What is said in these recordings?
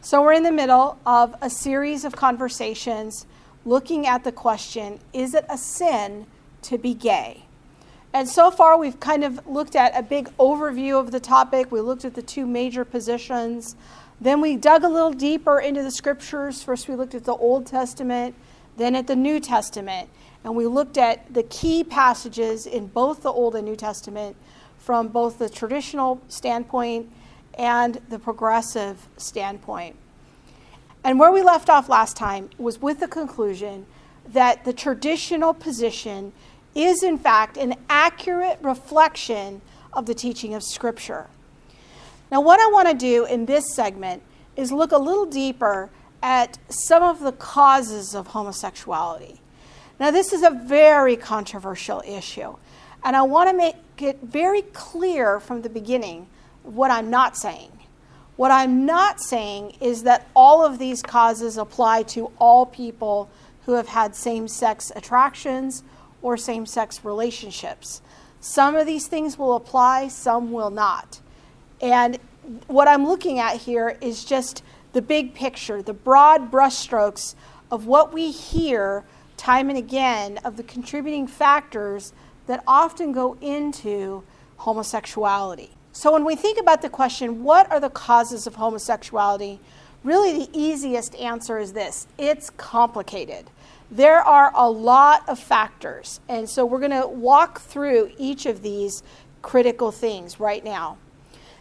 So, we're in the middle of a series of conversations looking at the question is it a sin to be gay? And so far, we've kind of looked at a big overview of the topic. We looked at the two major positions. Then we dug a little deeper into the scriptures. First, we looked at the Old Testament, then at the New Testament. And we looked at the key passages in both the Old and New Testament from both the traditional standpoint and the progressive standpoint. And where we left off last time was with the conclusion that the traditional position is, in fact, an accurate reflection of the teaching of Scripture. Now, what I want to do in this segment is look a little deeper at some of the causes of homosexuality. Now, this is a very controversial issue, and I want to make it very clear from the beginning what I'm not saying. What I'm not saying is that all of these causes apply to all people who have had same sex attractions or same sex relationships. Some of these things will apply, some will not. And what I'm looking at here is just the big picture, the broad brushstrokes of what we hear time and again of the contributing factors that often go into homosexuality. So when we think about the question, what are the causes of homosexuality? Really, the easiest answer is this it's complicated. There are a lot of factors. And so we're going to walk through each of these critical things right now.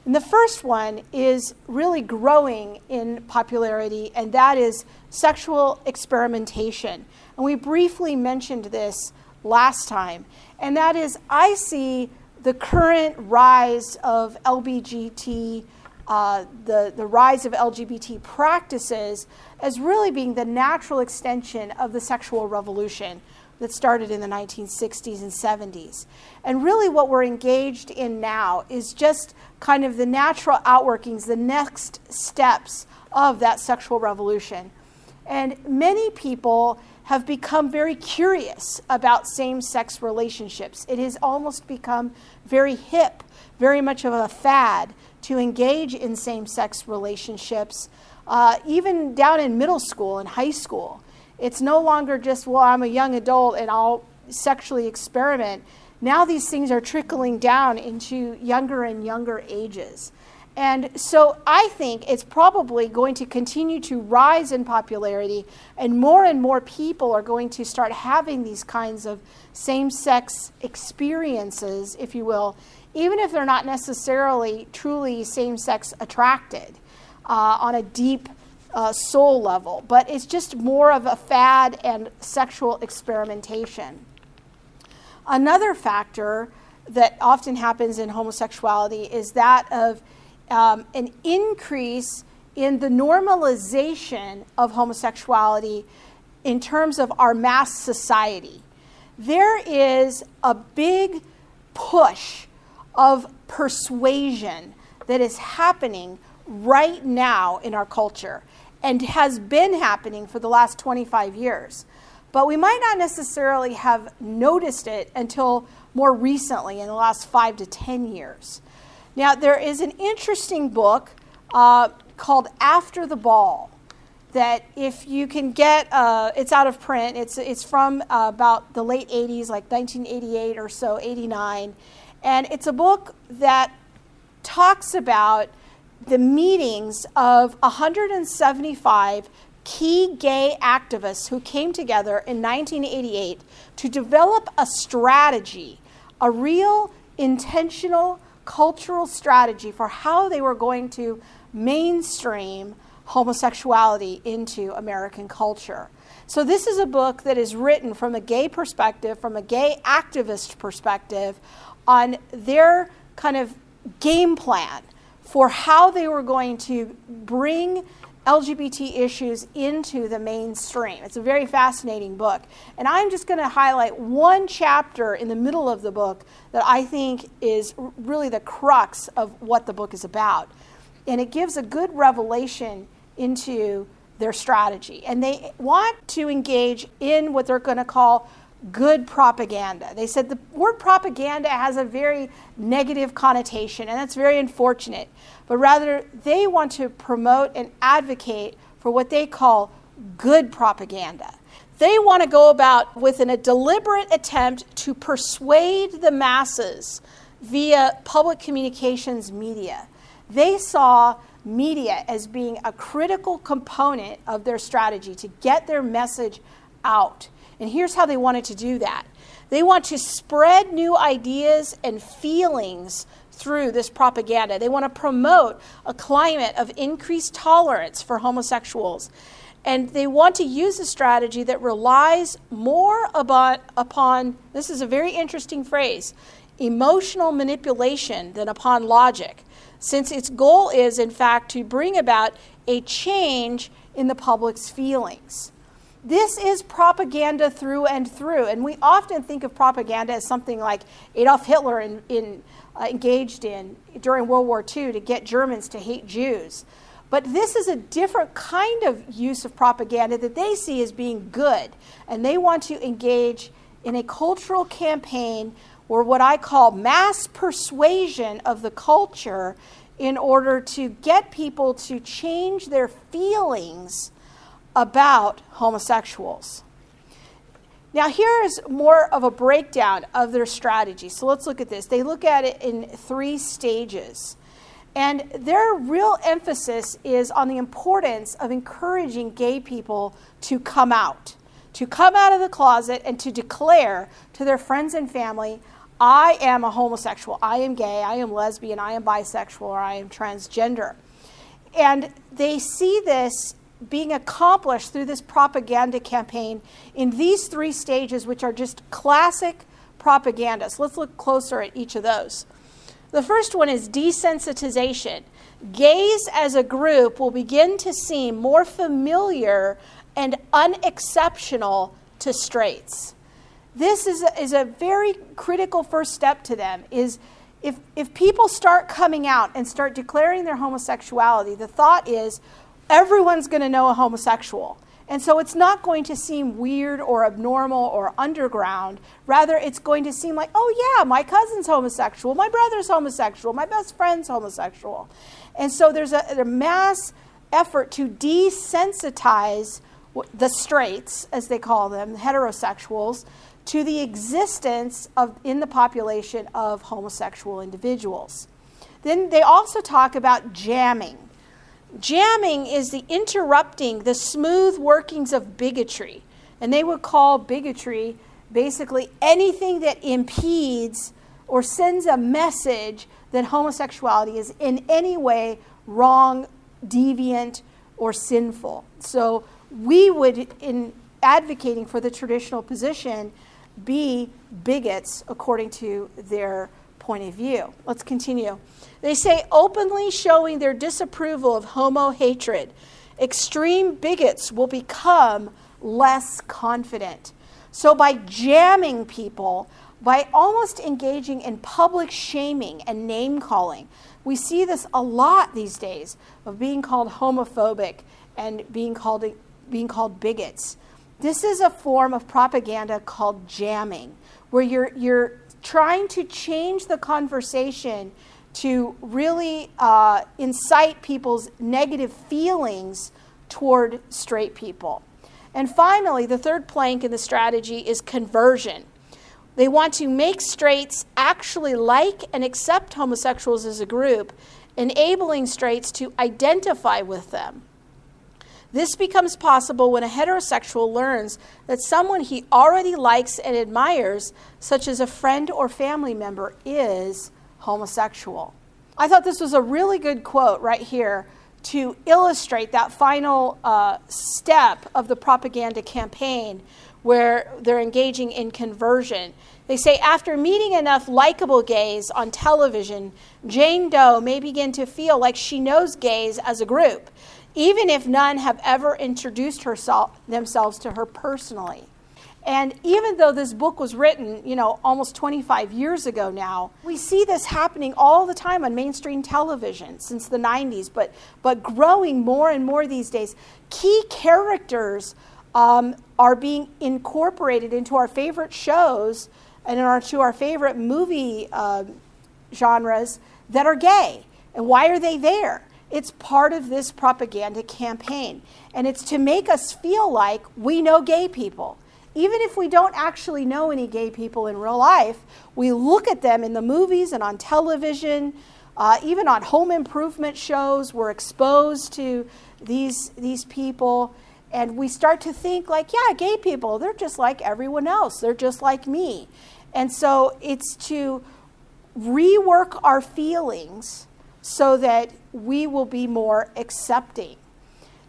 And the first one is really growing in popularity, and that is sexual experimentation. And we briefly mentioned this last time. And that is, I see the current rise of LBGT, uh, the, the rise of LGBT practices, as really being the natural extension of the sexual revolution that started in the 1960s and 70s. And really, what we're engaged in now is just kind of the natural outworkings, the next steps of that sexual revolution. And many people have become very curious about same sex relationships. It has almost become very hip, very much of a fad to engage in same sex relationships, uh, even down in middle school and high school. It's no longer just, well, I'm a young adult and I'll sexually experiment. Now these things are trickling down into younger and younger ages. And so I think it's probably going to continue to rise in popularity, and more and more people are going to start having these kinds of same sex experiences, if you will, even if they're not necessarily truly same sex attracted uh, on a deep uh, soul level. But it's just more of a fad and sexual experimentation. Another factor that often happens in homosexuality is that of um, an increase in the normalization of homosexuality in terms of our mass society. There is a big push of persuasion that is happening right now in our culture and has been happening for the last 25 years. But we might not necessarily have noticed it until more recently in the last five to 10 years. Now, there is an interesting book uh, called After the Ball that if you can get, uh, it's out of print. It's, it's from uh, about the late 80s, like 1988 or so, 89. And it's a book that talks about the meetings of 175 key gay activists who came together in 1988 to develop a strategy, a real intentional cultural strategy for how they were going to mainstream homosexuality into American culture. So, this is a book that is written from a gay perspective, from a gay activist perspective, on their kind of game plan for how they were going to bring LGBT issues into the mainstream. It's a very fascinating book. And I'm just going to highlight one chapter in the middle of the book that I think is really the crux of what the book is about. And it gives a good revelation into their strategy. And they want to engage in what they're going to call good propaganda. They said the word propaganda has a very negative connotation, and that's very unfortunate. But rather, they want to promote and advocate for what they call good propaganda. They want to go about with an, a deliberate attempt to persuade the masses via public communications media. They saw media as being a critical component of their strategy to get their message out. And here's how they wanted to do that they want to spread new ideas and feelings through this propaganda. They want to promote a climate of increased tolerance for homosexuals. And they want to use a strategy that relies more about, upon, this is a very interesting phrase, emotional manipulation than upon logic, since its goal is, in fact, to bring about a change in the public's feelings. This is propaganda through and through, and we often think of propaganda as something like Adolf Hitler in, in, uh, engaged in during World War II to get Germans to hate Jews. But this is a different kind of use of propaganda that they see as being good, and they want to engage in a cultural campaign or what I call mass persuasion of the culture in order to get people to change their feelings about homosexuals. Now, here is more of a breakdown of their strategy. So let's look at this. They look at it in three stages. And their real emphasis is on the importance of encouraging gay people to come out, to come out of the closet and to declare to their friends and family, I am a homosexual, I am gay, I am lesbian, I am bisexual, or I am transgender. And they see this being accomplished through this propaganda campaign in these three stages, which are just classic propaganda. So let's look closer at each of those. The first one is desensitization. Gays as a group will begin to seem more familiar and unexceptional to straights this is a, is a very critical first step to them is if, if people start coming out and start declaring their homosexuality the thought is everyone's going to know a homosexual and so it's not going to seem weird or abnormal or underground. Rather, it's going to seem like, oh, yeah, my cousin's homosexual, my brother's homosexual, my best friend's homosexual. And so there's a, a mass effort to desensitize the straights, as they call them, heterosexuals, to the existence of, in the population of homosexual individuals. Then they also talk about jamming. Jamming is the interrupting the smooth workings of bigotry. And they would call bigotry basically anything that impedes or sends a message that homosexuality is in any way wrong, deviant, or sinful. So we would, in advocating for the traditional position, be bigots according to their point of view. Let's continue. They say openly showing their disapproval of homo hatred, extreme bigots will become less confident. So, by jamming people, by almost engaging in public shaming and name calling, we see this a lot these days of being called homophobic and being called, being called bigots. This is a form of propaganda called jamming, where you're, you're trying to change the conversation to really uh, incite people's negative feelings toward straight people. And finally, the third plank in the strategy is conversion. They want to make straights actually like and accept homosexuals as a group, enabling straights to identify with them. This becomes possible when a heterosexual learns that someone he already likes and admires, such as a friend or family member, is homosexual. I thought this was a really good quote right here to illustrate that final uh, step of the propaganda campaign where they're engaging in conversion. They say, after meeting enough likable gays on television, Jane Doe may begin to feel like she knows gays as a group even if none have ever introduced herself, themselves to her personally. And even though this book was written, you know, almost 25 years ago now, we see this happening all the time on mainstream television since the 90s, but, but growing more and more these days. Key characters um, are being incorporated into our favorite shows and into our favorite movie uh, genres that are gay. And why are they there? It's part of this propaganda campaign. And it's to make us feel like we know gay people. Even if we don't actually know any gay people in real life, we look at them in the movies and on television, uh, even on home improvement shows. We're exposed to these, these people. And we start to think, like, yeah, gay people, they're just like everyone else, they're just like me. And so it's to rework our feelings so that we will be more accepting.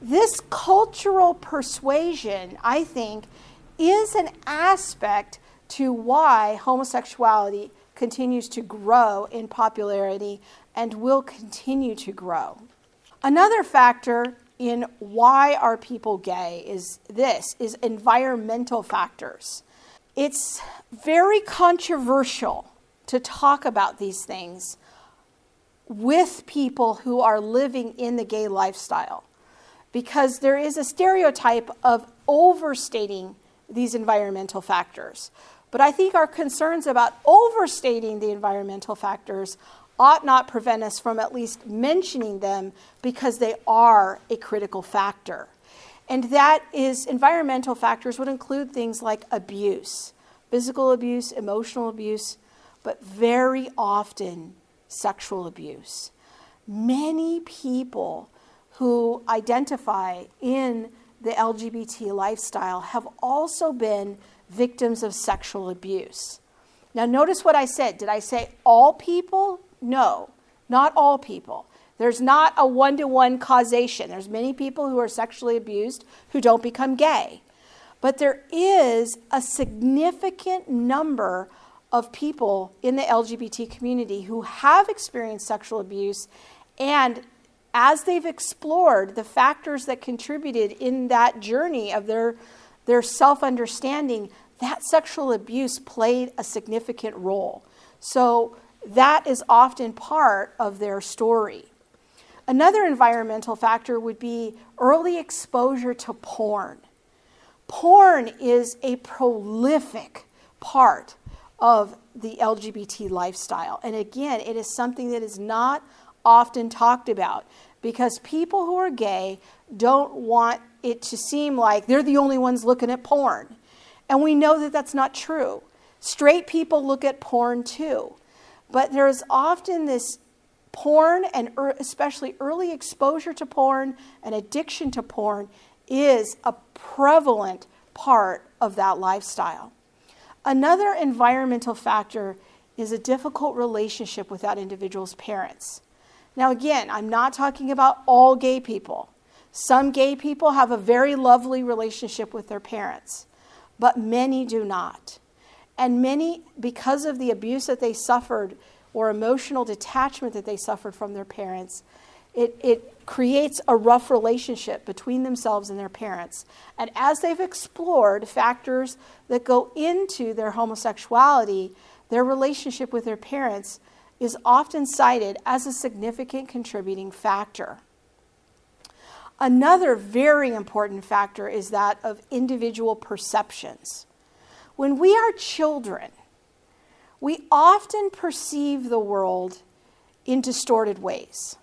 This cultural persuasion, I think, is an aspect to why homosexuality continues to grow in popularity and will continue to grow. Another factor in why are people gay is this is environmental factors. It's very controversial to talk about these things with people who are living in the gay lifestyle because there is a stereotype of overstating these environmental factors. But I think our concerns about overstating the environmental factors ought not prevent us from at least mentioning them because they are a critical factor. And that is environmental factors would include things like abuse, physical abuse, emotional abuse, but very often sexual abuse. Many people who identify in the LGBT lifestyle have also been victims of sexual abuse. Now, notice what I said. Did I say all people? No, not all people. There's not a one to one causation. There's many people who are sexually abused who don't become gay. But there is a significant number of people in the LGBT community who have experienced sexual abuse and as they've explored the factors that contributed in that journey of their, their self understanding, that sexual abuse played a significant role. So that is often part of their story. Another environmental factor would be early exposure to porn. Porn is a prolific part of the LGBT lifestyle. And again, it is something that is not often talked about because people who are gay don't want it to seem like they're the only ones looking at porn. And we know that that's not true. Straight people look at porn too. But there's often this porn and er, especially early exposure to porn and addiction to porn is a prevalent part of that lifestyle. Another environmental factor is a difficult relationship with that individual's parents. Now, again, I'm not talking about all gay people. Some gay people have a very lovely relationship with their parents, but many do not. And many, because of the abuse that they suffered or emotional detachment that they suffered from their parents, it, it creates a rough relationship between themselves and their parents. And as they've explored factors that go into their homosexuality, their relationship with their parents is often cited as a significant contributing factor. Another very important factor is that of individual perceptions. When we are children, we often perceive the world in distorted ways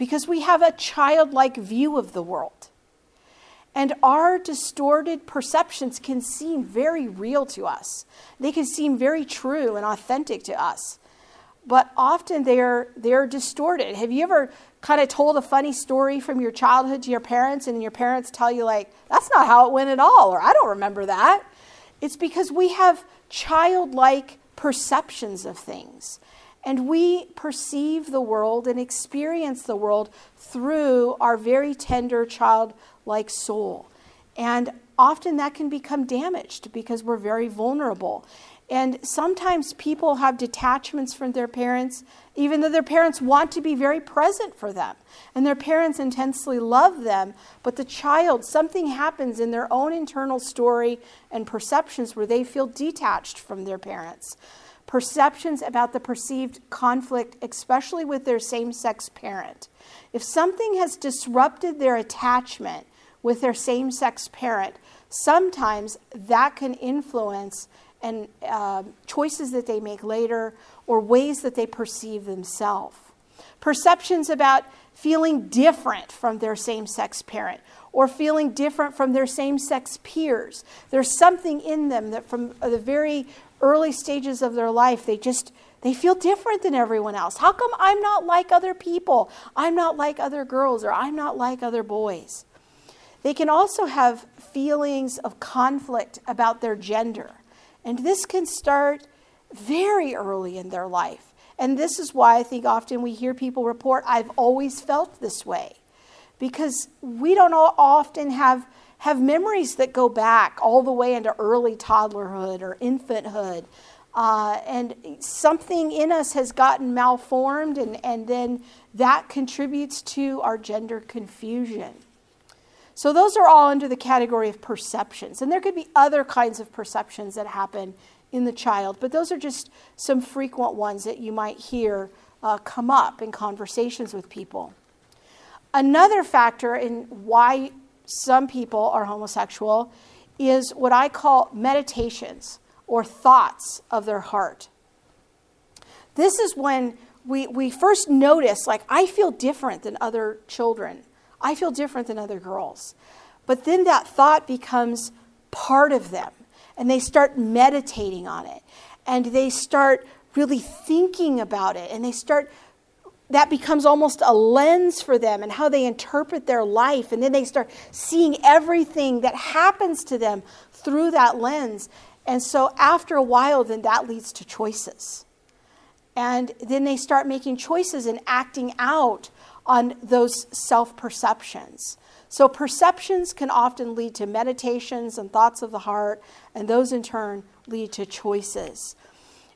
because we have a childlike view of the world. And our distorted perceptions can seem very real to us. They can seem very true and authentic to us but often they're they're distorted. Have you ever kind of told a funny story from your childhood to your parents and your parents tell you like that's not how it went at all or I don't remember that? It's because we have childlike perceptions of things. And we perceive the world and experience the world through our very tender childlike soul. And often that can become damaged because we're very vulnerable. And sometimes people have detachments from their parents, even though their parents want to be very present for them. And their parents intensely love them, but the child, something happens in their own internal story and perceptions where they feel detached from their parents. Perceptions about the perceived conflict, especially with their same sex parent. If something has disrupted their attachment with their same sex parent, sometimes that can influence and uh, choices that they make later or ways that they perceive themselves. Perceptions about feeling different from their same sex parent or feeling different from their same sex peers. There's something in them that from the very early stages of their life, they just they feel different than everyone else. How come I'm not like other people? I'm not like other girls or I'm not like other boys. They can also have feelings of conflict about their gender. And this can start very early in their life. And this is why I think often we hear people report, I've always felt this way. Because we don't often have, have memories that go back all the way into early toddlerhood or infanthood. Uh, and something in us has gotten malformed, and, and then that contributes to our gender confusion. So, those are all under the category of perceptions. And there could be other kinds of perceptions that happen in the child, but those are just some frequent ones that you might hear uh, come up in conversations with people. Another factor in why some people are homosexual is what I call meditations or thoughts of their heart. This is when we, we first notice, like, I feel different than other children. I feel different than other girls. But then that thought becomes part of them, and they start meditating on it, and they start really thinking about it, and they start that becomes almost a lens for them and how they interpret their life. And then they start seeing everything that happens to them through that lens. And so after a while, then that leads to choices. And then they start making choices and acting out on those self perceptions. So, perceptions can often lead to meditations and thoughts of the heart, and those in turn lead to choices.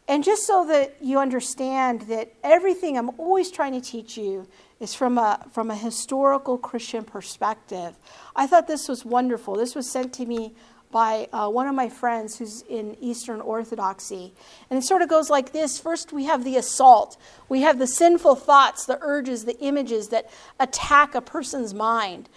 And just so that you understand that everything I'm always trying to teach you is from a, from a historical Christian perspective. I thought this was wonderful. This was sent to me by uh, one of my friends who's in Eastern Orthodoxy. And it sort of goes like this First, we have the assault, we have the sinful thoughts, the urges, the images that attack a person's mind.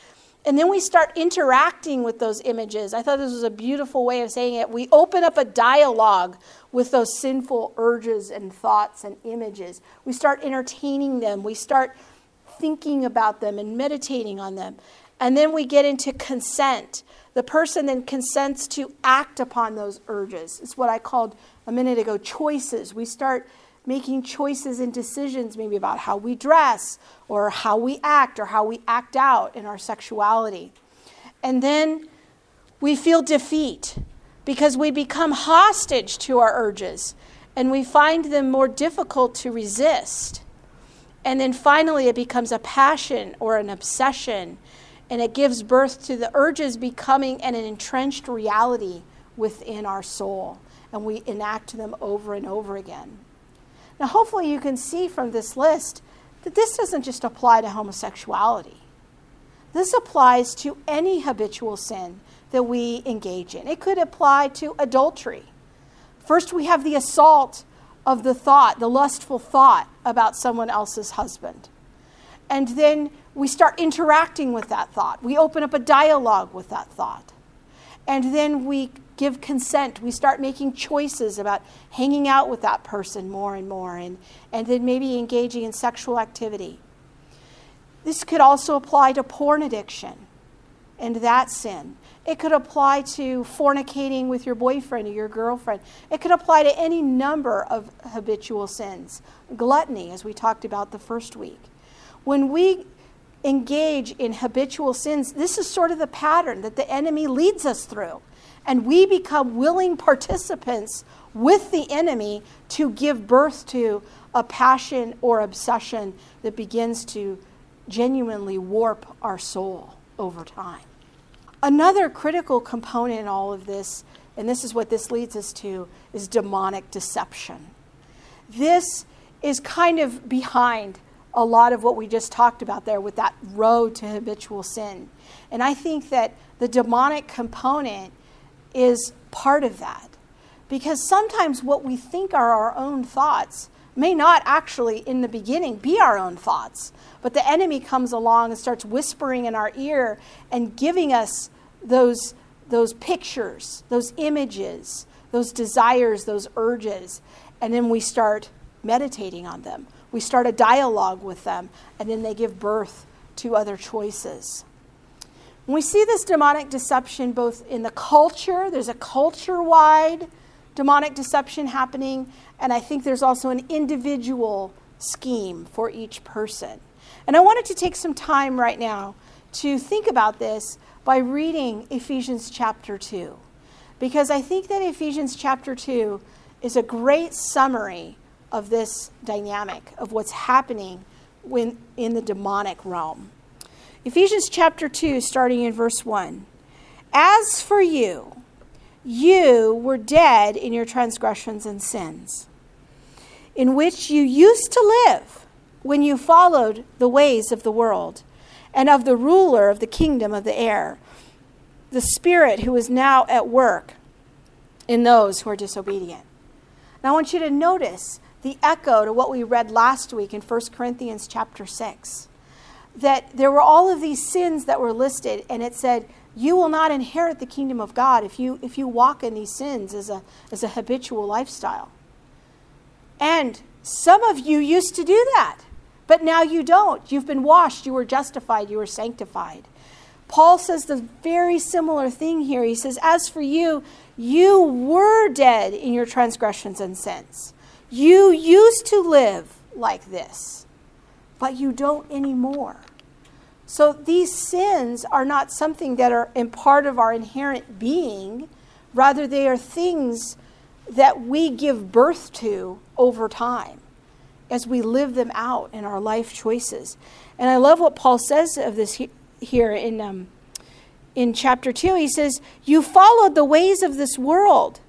And then we start interacting with those images. I thought this was a beautiful way of saying it. We open up a dialogue with those sinful urges and thoughts and images. We start entertaining them. We start thinking about them and meditating on them. And then we get into consent. The person then consents to act upon those urges. It's what I called a minute ago choices. We start making choices and decisions, maybe about how we dress or how we act or how we act out in our sexuality. And then we feel defeat because we become hostage to our urges and we find them more difficult to resist. And then finally, it becomes a passion or an obsession, and it gives birth to the urges becoming an entrenched reality within our soul, and we enact them over and over again. Now, hopefully, you can see from this list that this doesn't just apply to homosexuality. This applies to any habitual sin that we engage in. It could apply to adultery. First, we have the assault of the thought, the lustful thought about someone else's husband. And then we start interacting with that thought. We open up a dialogue with that thought. And then we give consent. We start making choices about hanging out with that person more and more, and, and then maybe engaging in sexual activity. This could also apply to porn addiction and that sin. It could apply to fornicating with your boyfriend or your girlfriend. It could apply to any number of habitual sins. Gluttony, as we talked about the first week. When we engage in habitual sins, this is sort of the pattern that the enemy leads us through and we become willing participants with the enemy to give birth to a passion or obsession that begins to genuinely warp our soul over time. Another critical component in all of this, and this is what this leads us to, is demonic deception. This is kind of behind a lot of what we just talked about there with that road to habitual sin. And I think that the demonic component is part of that. Because sometimes what we think are our own thoughts may not actually, in the beginning, be our own thoughts. But the enemy comes along and starts whispering in our ear and giving us those those pictures, those images, those desires, those urges, and then we start meditating on them. We start a dialogue with them, and then they give birth to other choices. We see this demonic deception both in the culture, there's a culture wide demonic deception happening, and I think there's also an individual scheme for each person. And I wanted to take some time right now to think about this by reading Ephesians chapter 2. Because I think that Ephesians chapter 2 is a great summary of this dynamic of what's happening when, in the demonic realm. Ephesians chapter 2, starting in verse 1. As for you, you were dead in your transgressions and sins, in which you used to live when you followed the ways of the world and of the ruler of the kingdom of the air, the Spirit who is now at work in those who are disobedient. Now I want you to notice the echo to what we read last week in 1 Corinthians chapter 6. That there were all of these sins that were listed, and it said, You will not inherit the kingdom of God if you, if you walk in these sins as a, as a habitual lifestyle. And some of you used to do that, but now you don't. You've been washed, you were justified, you were sanctified. Paul says the very similar thing here. He says, As for you, you were dead in your transgressions and sins. You used to live like this, but you don't anymore. So these sins are not something that are in part of our inherent being, rather, they are things that we give birth to over time as we live them out in our life choices. And I love what Paul says of this here in, um, in chapter 2. He says, You followed the ways of this world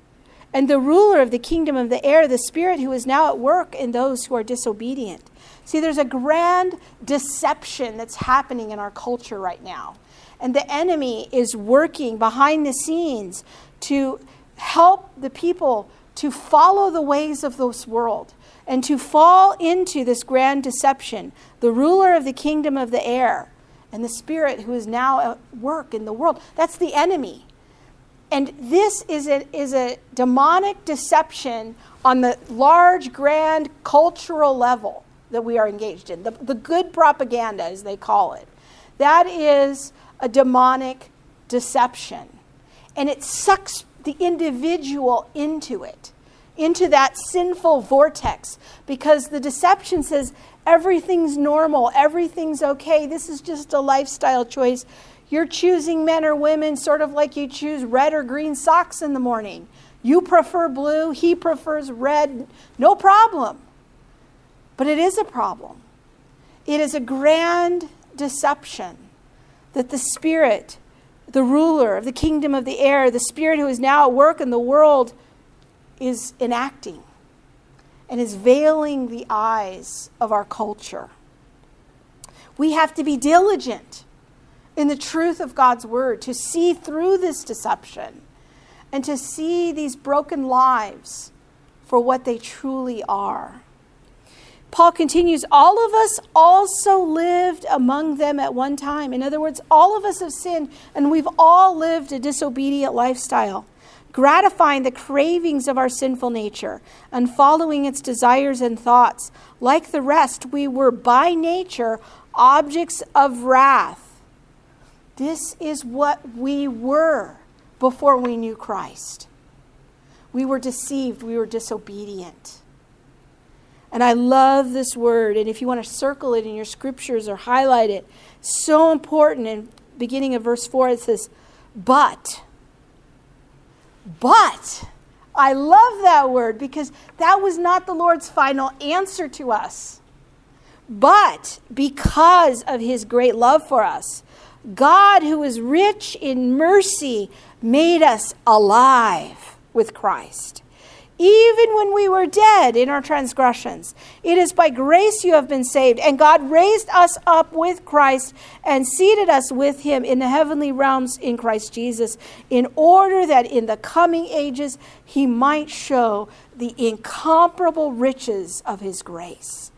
and the ruler of the kingdom of the air, the Spirit who is now at work in those who are disobedient. See, there's a grand deception that's happening in our culture right now. And the enemy is working behind the scenes to help the people to follow the ways of this world and to fall into this grand deception. The ruler of the kingdom of the air and the spirit who is now at work in the world. That's the enemy. And this is a, is a demonic deception on the large, grand cultural level that we are engaged in. The, the good propaganda, as they call it. That is a demonic deception. And it sucks the individual into it, into that sinful vortex, because the deception says everything's normal, everything's okay, this is just a lifestyle choice. You're choosing men or women sort of like you choose red or green socks in the morning. You prefer blue, he prefers red, no problem. But it is a problem. It is a grand deception that the Spirit, the ruler of the kingdom of the air, the Spirit who is now at work in the world, is enacting and is veiling the eyes of our culture. We have to be diligent in the truth of God's word, to see through this deception and to see these broken lives for what they truly are. Paul continues, all of us also lived among them at one time. In other words, all of us have sinned and we've all lived a disobedient lifestyle, gratifying the cravings of our sinful nature and following its desires and thoughts. Like the rest, we were by nature objects of wrath this is what we were before we knew Christ. We were deceived, we were disobedient. And I love this word. And if you want to circle it in your scriptures or highlight it, so important. In beginning of verse 4, it says, But, but, I love that word because that was not the Lord's final answer to us. But because of his great love for us, God, who is rich in mercy, made us alive with Christ. Even when we were dead in our transgressions, it is by grace you have been saved. And God raised us up with Christ and seated us with him in the heavenly realms in Christ Jesus, in order that in the coming ages he might show the incomparable riches of his grace,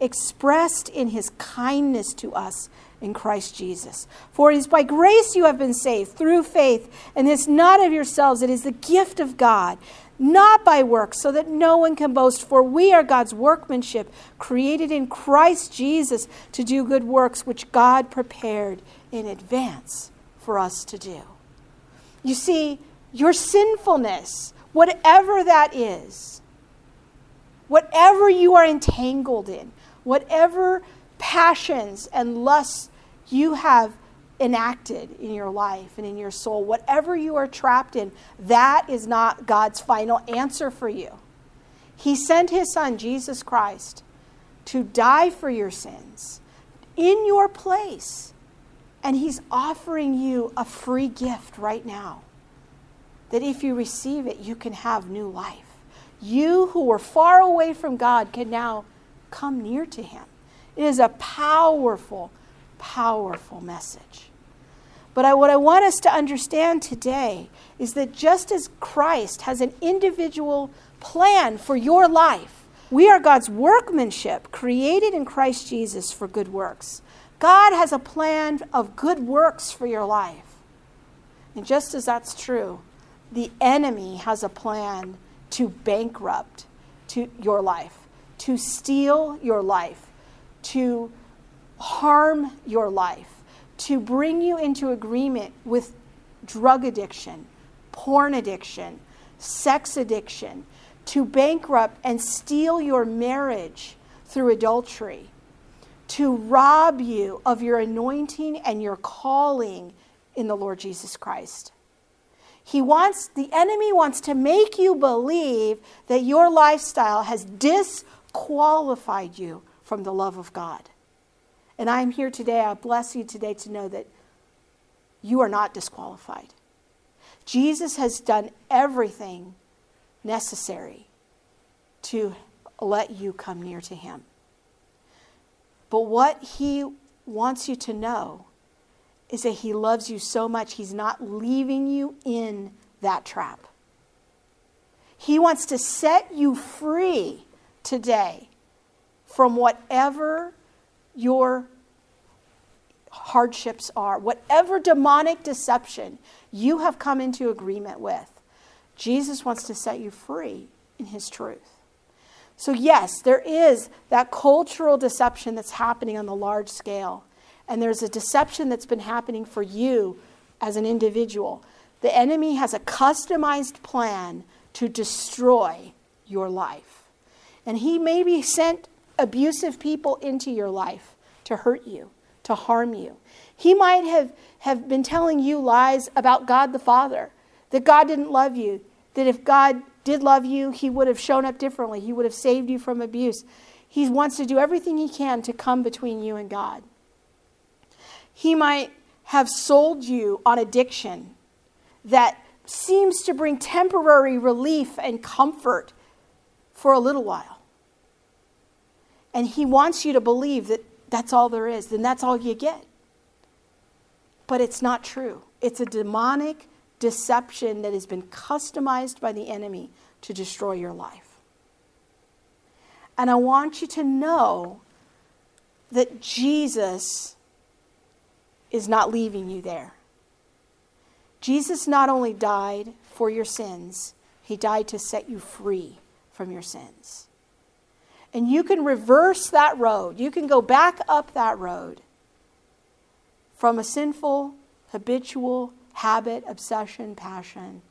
expressed in his kindness to us in Christ Jesus. For it is by grace you have been saved through faith, and this not of yourselves, it is the gift of God, not by works, so that no one can boast. For we are God's workmanship, created in Christ Jesus to do good works, which God prepared in advance for us to do. You see, your sinfulness, whatever that is, whatever you are entangled in, whatever passions and lusts you have enacted in your life and in your soul, whatever you are trapped in, that is not God's final answer for you. He sent his son, Jesus Christ, to die for your sins in your place. And he's offering you a free gift right now. That if you receive it, you can have new life. You who were far away from God can now come near to him. It is a powerful, powerful message. But I, what I want us to understand today is that just as Christ has an individual plan for your life, we are God's workmanship, created in Christ Jesus for good works. God has a plan of good works for your life. And just as that's true, the enemy has a plan to bankrupt to your life, to steal your life, to harm your life, to bring you into agreement with drug addiction, porn addiction, sex addiction, to bankrupt and steal your marriage through adultery, to rob you of your anointing and your calling in the Lord Jesus Christ. He wants, the enemy wants to make you believe that your lifestyle has disqualified you from the love of God. And I'm here today, I bless you today to know that you are not disqualified. Jesus has done everything necessary to let you come near to him. But what he wants you to know is that he loves you so much, he's not leaving you in that trap. He wants to set you free today from whatever your hardships are, whatever demonic deception you have come into agreement with. Jesus wants to set you free in his truth. So, yes, there is that cultural deception that's happening on the large scale. And there's a deception that's been happening for you as an individual. The enemy has a customized plan to destroy your life. And he may be sent abusive people into your life to hurt you, to harm you. He might have, have been telling you lies about God the Father, that God didn't love you, that if God did love you, he would have shown up differently, he would have saved you from abuse. He wants to do everything he can to come between you and God. He might have sold you on addiction that seems to bring temporary relief and comfort for a little while. And he wants you to believe that that's all there is, then that's all you get. But it's not true. It's a demonic deception that has been customized by the enemy to destroy your life. And I want you to know that Jesus is not leaving you there. Jesus not only died for your sins, he died to set you free from your sins. And you can reverse that road. You can go back up that road from a sinful, habitual habit, obsession, passion,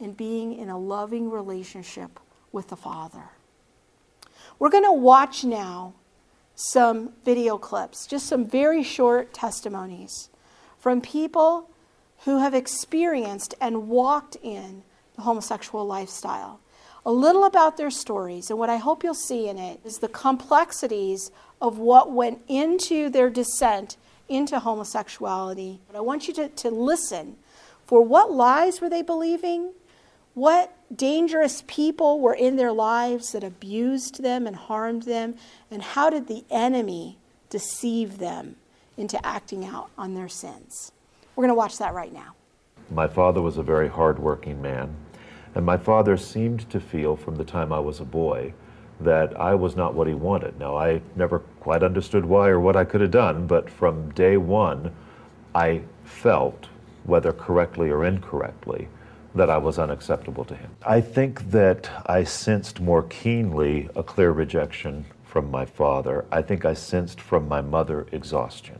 and being in a loving relationship with the Father. We're going to watch now some video clips, just some very short testimonies from people who have experienced and walked in the homosexual lifestyle a little about their stories. And what I hope you'll see in it is the complexities of what went into their descent into homosexuality. But I want you to, to listen for what lies were they believing? What dangerous people were in their lives that abused them and harmed them? And how did the enemy deceive them into acting out on their sins? We're going to watch that right now. My father was a very hardworking man. And my father seemed to feel from the time I was a boy that I was not what he wanted. Now, I never quite understood why or what I could have done, but from day one, I felt, whether correctly or incorrectly, that I was unacceptable to him. I think that I sensed more keenly a clear rejection from my father. I think I sensed from my mother exhaustion.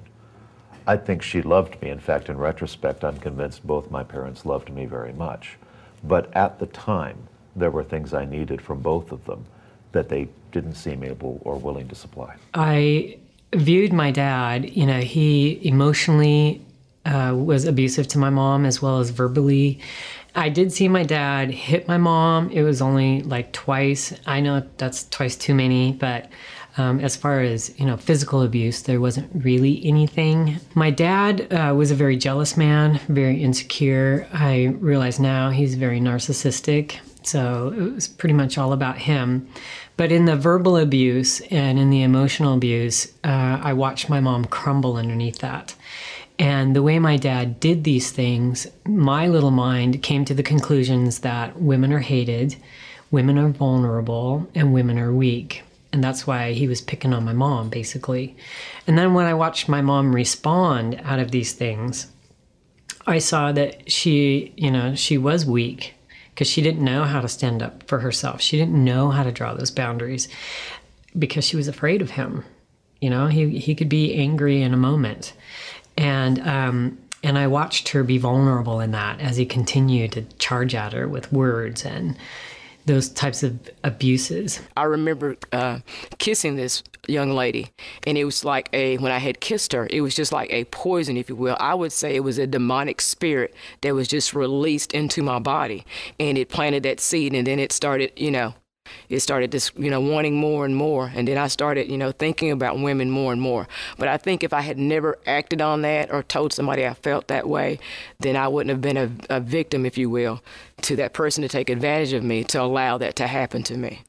I think she loved me. In fact, in retrospect, I'm convinced both my parents loved me very much. But at the time, there were things I needed from both of them that they didn't seem able or willing to supply. I viewed my dad, you know, he emotionally uh, was abusive to my mom as well as verbally. I did see my dad hit my mom. It was only like twice. I know that's twice too many, but um, as far as you know, physical abuse, there wasn't really anything. My dad uh, was a very jealous man, very insecure. I realize now he's very narcissistic. So it was pretty much all about him. But in the verbal abuse and in the emotional abuse, uh, I watched my mom crumble underneath that. And the way my dad did these things, my little mind came to the conclusions that women are hated, women are vulnerable, and women are weak. And that's why he was picking on my mom, basically. And then when I watched my mom respond out of these things, I saw that she, you know, she was weak because she didn't know how to stand up for herself. She didn't know how to draw those boundaries because she was afraid of him. You know, he he could be angry in a moment, and um, and I watched her be vulnerable in that as he continued to charge at her with words and those types of abuses. I remember uh, kissing this young lady, and it was like a when I had kissed her, it was just like a poison, if you will. I would say it was a demonic spirit that was just released into my body, and it planted that seed, and then it started, you know, it started just you know wanting more and more. And then i started you know thinking about women more and more. But i think if i had never acted on that or told somebody i felt that way then i wouldn't have been a, a victim if you will to that person to take advantage of me to allow that to happen to me.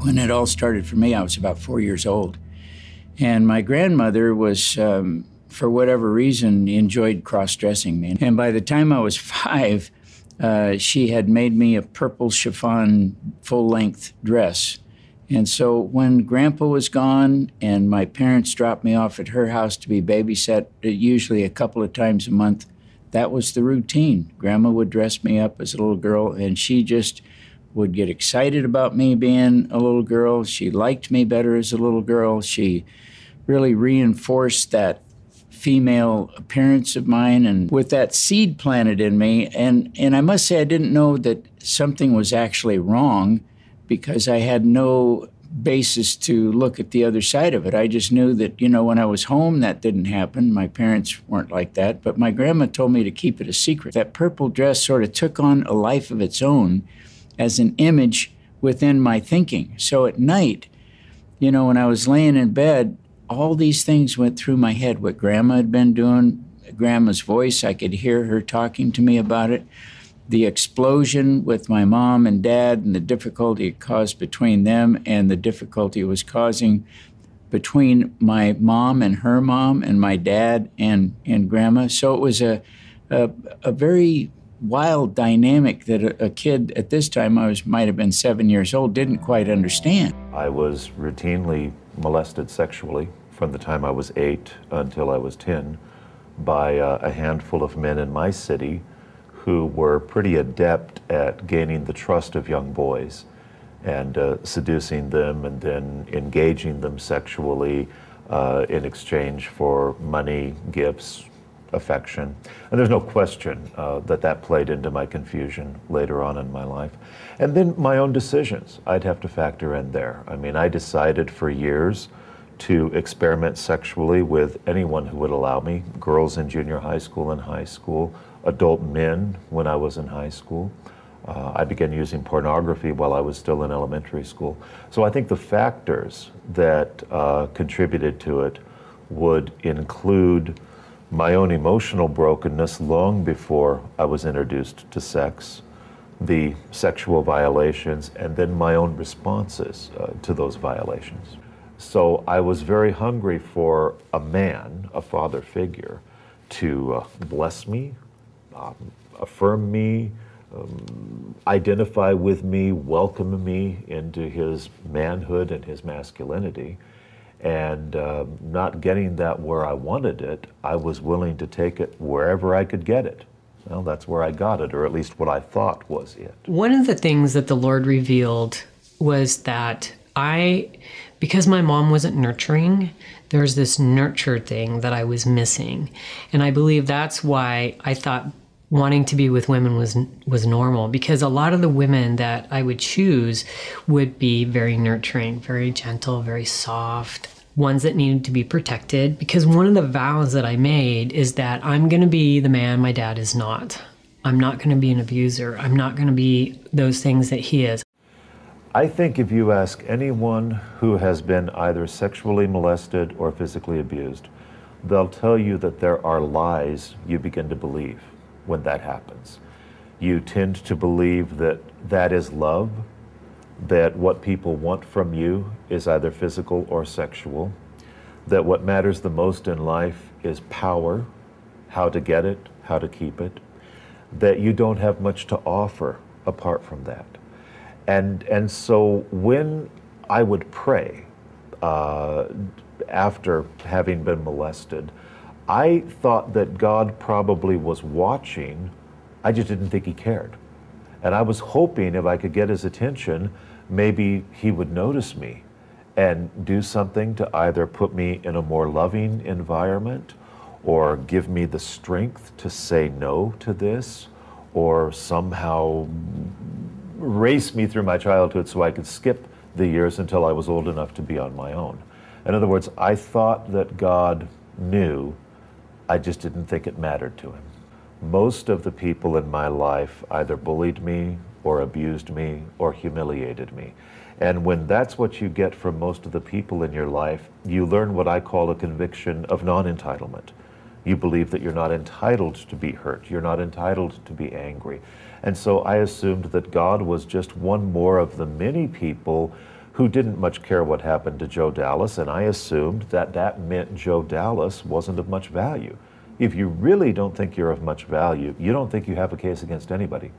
When it all started for me i was about four years old. And my grandmother was um, for whatever reason enjoyed cross-dressing me. And by the time i was five uh, she had made me a purple chiffon full length dress. And so when grandpa was gone and my parents dropped me off at her house to be babysat, uh, usually a couple of times a month, that was the routine. Grandma would dress me up as a little girl, and she just would get excited about me being a little girl. She liked me better as a little girl. She really reinforced that female appearance of mine and with that seed planted in me and and I must say I didn't know that something was actually wrong because I had no basis to look at the other side of it. I just knew that, you know, when I was home that didn't happen. My parents weren't like that, but my grandma told me to keep it a secret. That purple dress sort of took on a life of its own as an image within my thinking. So at night, you know, when I was laying in bed, all these things went through my head what grandma had been doing, grandma's voice, I could hear her talking to me about it. The explosion with my mom and dad and the difficulty it caused between them and the difficulty it was causing between my mom and her mom and my dad and, and grandma. So it was a, a, a very wild dynamic that a, a, kid at this time I was might have been seven years old didn't quite understand. I was routinely molested sexually from the time I was eight until I was 10 by uh, a handful of men in my city who were pretty adept at gaining the trust of young boys and uh, seducing them and then engaging them sexually uh, in exchange for money, gifts, affection. And there's no question uh, that that played into my confusion later on in my life. And then my own decisions, I'd have to factor in there. I mean, I decided for years to experiment sexually with anyone who would allow me girls in junior high school and high school, adult men when I was in high school. Uh, I began using pornography while I was still in elementary school. So I think the factors that uh, contributed to it would include my own emotional brokenness long before I was introduced to sex, the sexual violations, and then my own responses uh, to those violations. So I was very hungry for a man, a father figure, to uh, bless me, um, affirm me, um, identify with me, welcome me into his manhood and his masculinity. And um, not getting that where I wanted it, I was willing to take it wherever I could get it. Well, that's where I got it, or at least what I thought was it. One of the things that the Lord revealed was that I, because my mom wasn't nurturing, there's this nurture thing that I was missing. And I believe that's why I thought wanting to be with women was was normal because a lot of the women that I would choose would be very nurturing, very gentle, very soft, ones that needed to be protected because one of the vows that I made is that I'm going to be the man my dad is not. I'm not going to be an abuser. I'm not going to be those things that he is. I think if you ask anyone who has been either sexually molested or physically abused, they'll tell you that there are lies you begin to believe when that happens. You tend to believe that that is love, that what people want from you is either physical or sexual, that what matters the most in life is power, how to get it, how to keep it, that you don't have much to offer apart from that. And, and so when I would pray uh, after having been molested, I thought that God probably was watching. I just didn't think he cared. And I was hoping if I could get his attention, maybe he would notice me and do something to either put me in a more loving environment or give me the strength to say no to this or somehow race me through my childhood so I could skip the years until I was old enough to be on my own. In other words, I thought that God knew I just didn't think it mattered to him. Most of the people in my life either bullied me or abused me or humiliated me. And when that's what you get from most of the people in your life, you learn what I call a conviction of non entitlement. You believe that you're not entitled to be hurt, you're not entitled to be angry. And so I assumed that God was just one more of the many people who didn't much care what happened to Joe Dallas, and I assumed that that meant Joe Dallas wasn't of much value. If you really don't think you're of much value, you don't think you have a case against anybody.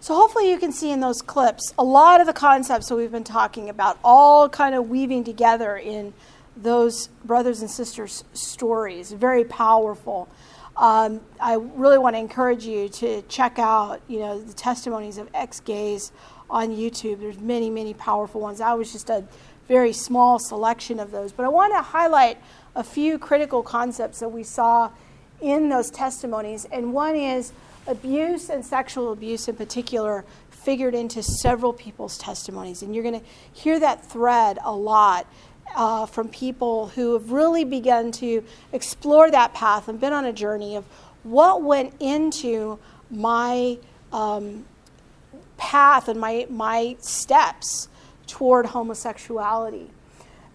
So hopefully you can see in those clips a lot of the concepts that we've been talking about, all kind of weaving together in those brothers and sisters' stories. Very powerful. Um, I really want to encourage you to check out, you know, the testimonies of ex-gays on YouTube. There's many, many powerful ones. I was just a very small selection of those. But I want to highlight a few critical concepts that we saw in those testimonies. And one is abuse and sexual abuse in particular figured into several people's testimonies. And you're going to hear that thread a lot. Uh, from people who have really begun to explore that path and been on a journey of what went into my um, path and my, my steps toward homosexuality.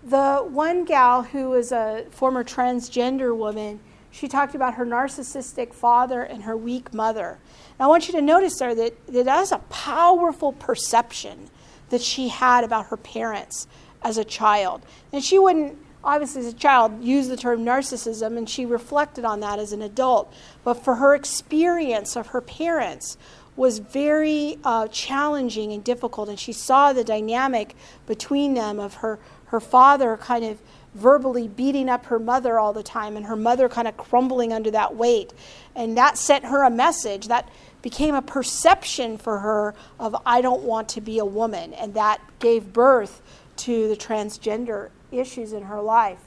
The one gal who was a former transgender woman, she talked about her narcissistic father and her weak mother. And I want you to notice there that, that that's a powerful perception that she had about her parents as a child. And she wouldn't, obviously, as a child, use the term narcissism, and she reflected on that as an adult. But for her experience of her parents, was very uh, challenging and difficult, and she saw the dynamic between them of her, her father kind of verbally beating up her mother all the time, and her mother kind of crumbling under that weight. And that sent her a message that became a perception for her of, I don't want to be a woman. And that gave birth to the transgender issues in her life.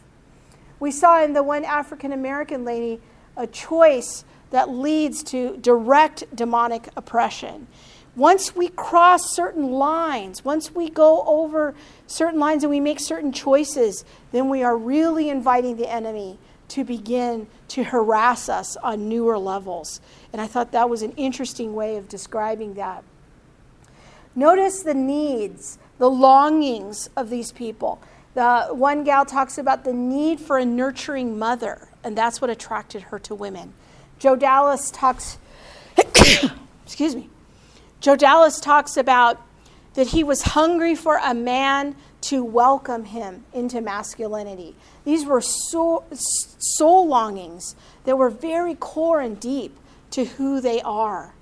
We saw in the one African American lady a choice that leads to direct demonic oppression. Once we cross certain lines, once we go over certain lines and we make certain choices, then we are really inviting the enemy to begin to harass us on newer levels. And I thought that was an interesting way of describing that. Notice the needs, the longings of these people. The one gal talks about the need for a nurturing mother, and that's what attracted her to women. Joe Dallas talks, excuse me, Joe Dallas talks about that he was hungry for a man to welcome him into masculinity. These were soul, soul longings that were very core and deep to who they are.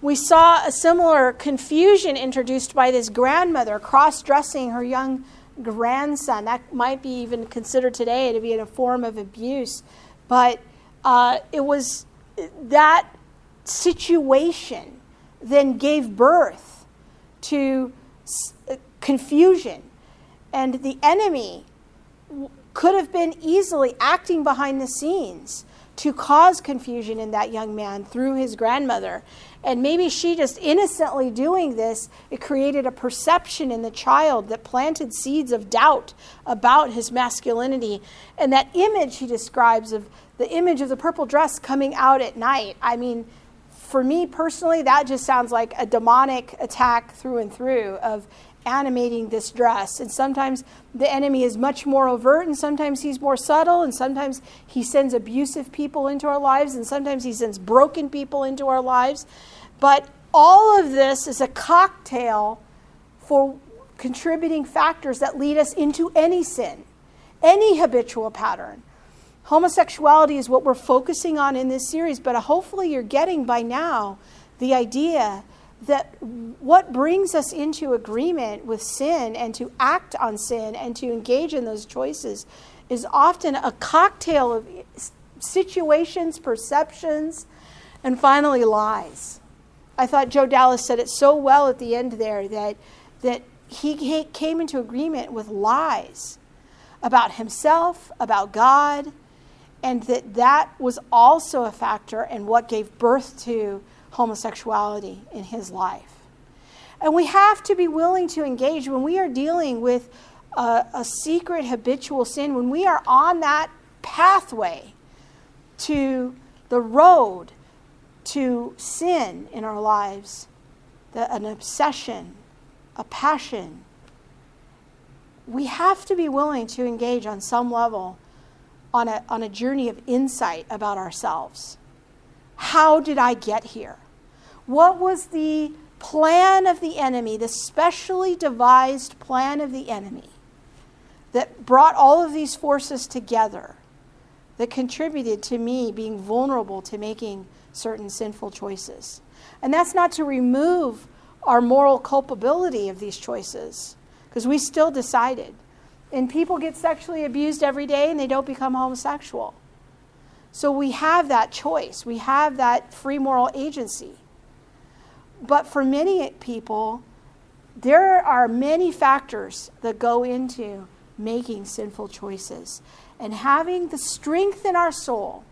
We saw a similar confusion introduced by this grandmother cross dressing her young grandson. That might be even considered today to be in a form of abuse. But uh, it was that situation then gave birth to uh, confusion. And the enemy could have been easily acting behind the scenes to cause confusion in that young man through his grandmother. And maybe she just innocently doing this, it created a perception in the child that planted seeds of doubt about his masculinity. And that image he describes of the image of the purple dress coming out at night, I mean, for me personally, that just sounds like a demonic attack through and through of animating this dress. And sometimes the enemy is much more overt, and sometimes he's more subtle, and sometimes he sends abusive people into our lives, and sometimes he sends broken people into our lives. But all of this is a cocktail for contributing factors that lead us into any sin, any habitual pattern. Homosexuality is what we're focusing on in this series, but hopefully you're getting by now the idea that what brings us into agreement with sin and to act on sin and to engage in those choices is often a cocktail of situations, perceptions, and finally lies. I thought Joe Dallas said it so well at the end there that, that he came into agreement with lies about himself, about God, and that that was also a factor in what gave birth to homosexuality in his life. And we have to be willing to engage when we are dealing with a, a secret habitual sin, when we are on that pathway to the road to sin in our lives, the, an obsession, a passion. We have to be willing to engage on some level on a, on a journey of insight about ourselves. How did I get here? What was the plan of the enemy, the specially devised plan of the enemy that brought all of these forces together, that contributed to me being vulnerable to making certain sinful choices? And that's not to remove our moral culpability of these choices, because we still decided. And people get sexually abused every day and they don't become homosexual. So we have that choice, we have that free moral agency. But for many people, there are many factors that go into making sinful choices. And having the strength in our soul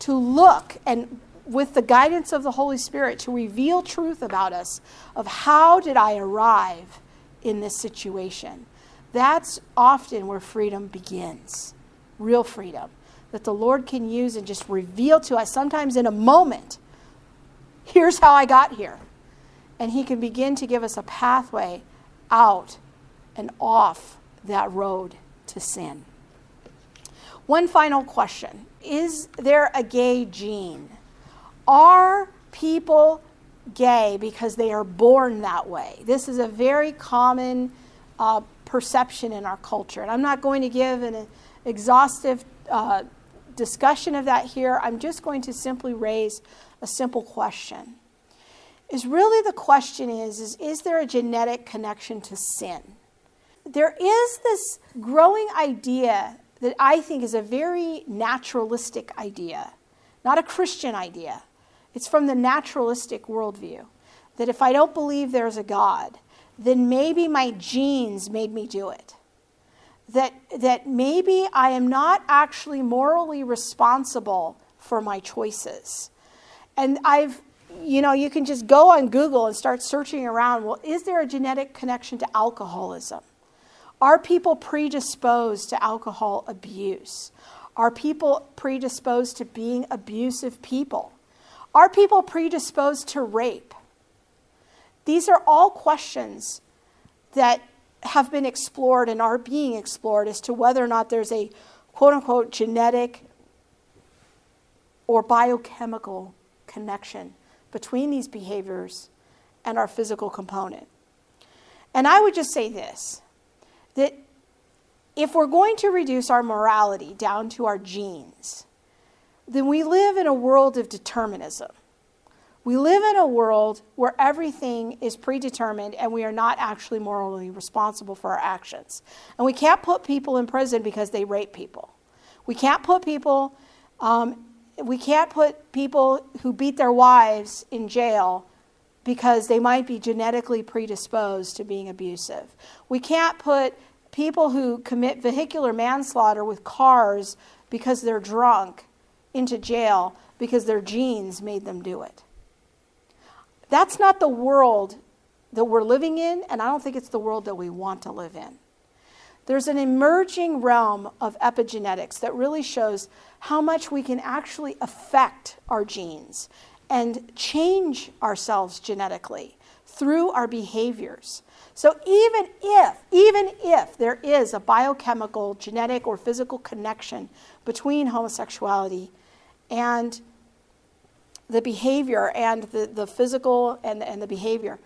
to look and with the guidance of the Holy Spirit to reveal truth about us of how did I arrive in this situation. That's often where freedom begins. Real freedom that the Lord can use and just reveal to us sometimes in a moment. Here's how I got here. And he can begin to give us a pathway out and off that road to sin. One final question Is there a gay gene? Are people gay because they are born that way? This is a very common uh, perception in our culture. And I'm not going to give an exhaustive uh, discussion of that here. I'm just going to simply raise a simple question. Is really the question is, is is there a genetic connection to sin? There is this growing idea that I think is a very naturalistic idea, not a Christian idea it's from the naturalistic worldview that if I don't believe there's a God, then maybe my genes made me do it. That, that maybe I am not actually morally responsible for my choices. And I've, you know, you can just go on Google and start searching around. Well, is there a genetic connection to alcoholism? Are people predisposed to alcohol abuse? Are people predisposed to being abusive people? Are people predisposed to rape? These are all questions that have been explored and are being explored as to whether or not there's a quote unquote genetic or biochemical connection between these behaviors and our physical component. And I would just say this that if we're going to reduce our morality down to our genes, then we live in a world of determinism. We live in a world where everything is predetermined and we are not actually morally responsible for our actions. And we can't put people in prison because they rape people. We can't put people, um, we can't put people who beat their wives in jail because they might be genetically predisposed to being abusive. We can't put people who commit vehicular manslaughter with cars because they're drunk into jail because their genes made them do it. That's not the world that we're living in, and I don't think it's the world that we want to live in. There's an emerging realm of epigenetics that really shows how much we can actually affect our genes and change ourselves genetically through our behaviors. So even if, even if there is a biochemical, genetic, or physical connection between homosexuality and the behavior and the, the physical and, and the behavior,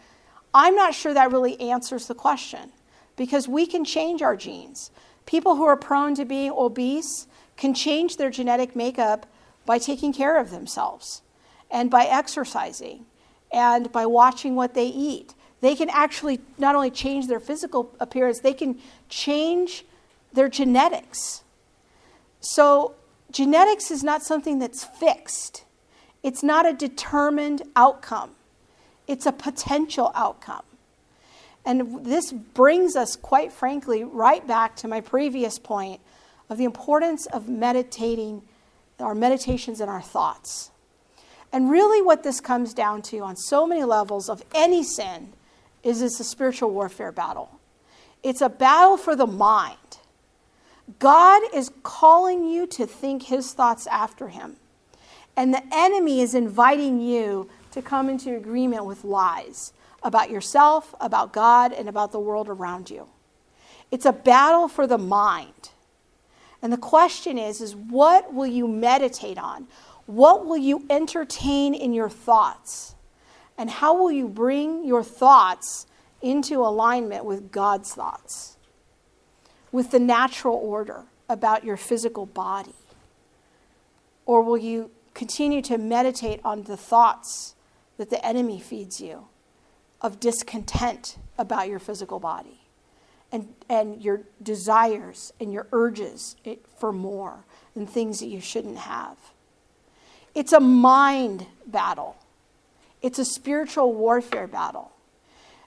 I'm not sure that really answers the question because we can change our genes. People who are prone to being obese can change their genetic makeup by taking care of themselves and by exercising and by watching what they eat. They can actually not only change their physical appearance, they can change their genetics. So, genetics is not something that's fixed, it's not a determined outcome, it's a potential outcome. And this brings us, quite frankly, right back to my previous point of the importance of meditating, our meditations and our thoughts. And really, what this comes down to on so many levels of any sin is it's a spiritual warfare battle. It's a battle for the mind. God is calling you to think his thoughts after him. And the enemy is inviting you to come into agreement with lies about yourself, about God, and about the world around you. It's a battle for the mind. And the question is is what will you meditate on? What will you entertain in your thoughts? And how will you bring your thoughts into alignment with God's thoughts? With the natural order about your physical body? Or will you continue to meditate on the thoughts that the enemy feeds you of discontent about your physical body and, and your desires and your urges for more and things that you shouldn't have? It's a mind battle, it's a spiritual warfare battle.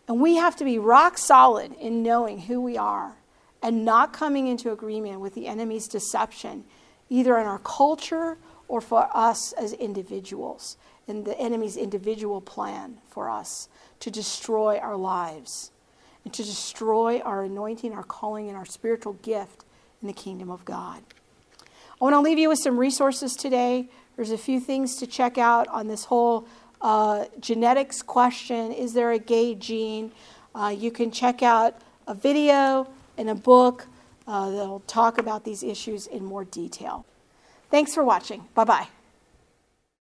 And we have to be rock solid in knowing who we are and not coming into agreement with the enemy's deception, either in our culture or for us as individuals, in the enemy's individual plan for us to destroy our lives and to destroy our anointing, our calling, and our spiritual gift in the kingdom of God. I want to leave you with some resources today. There's a few things to check out on this whole uh, genetics question Is there a gay gene? Uh, you can check out a video and a book uh, that'll talk about these issues in more detail. Thanks for watching. Bye bye.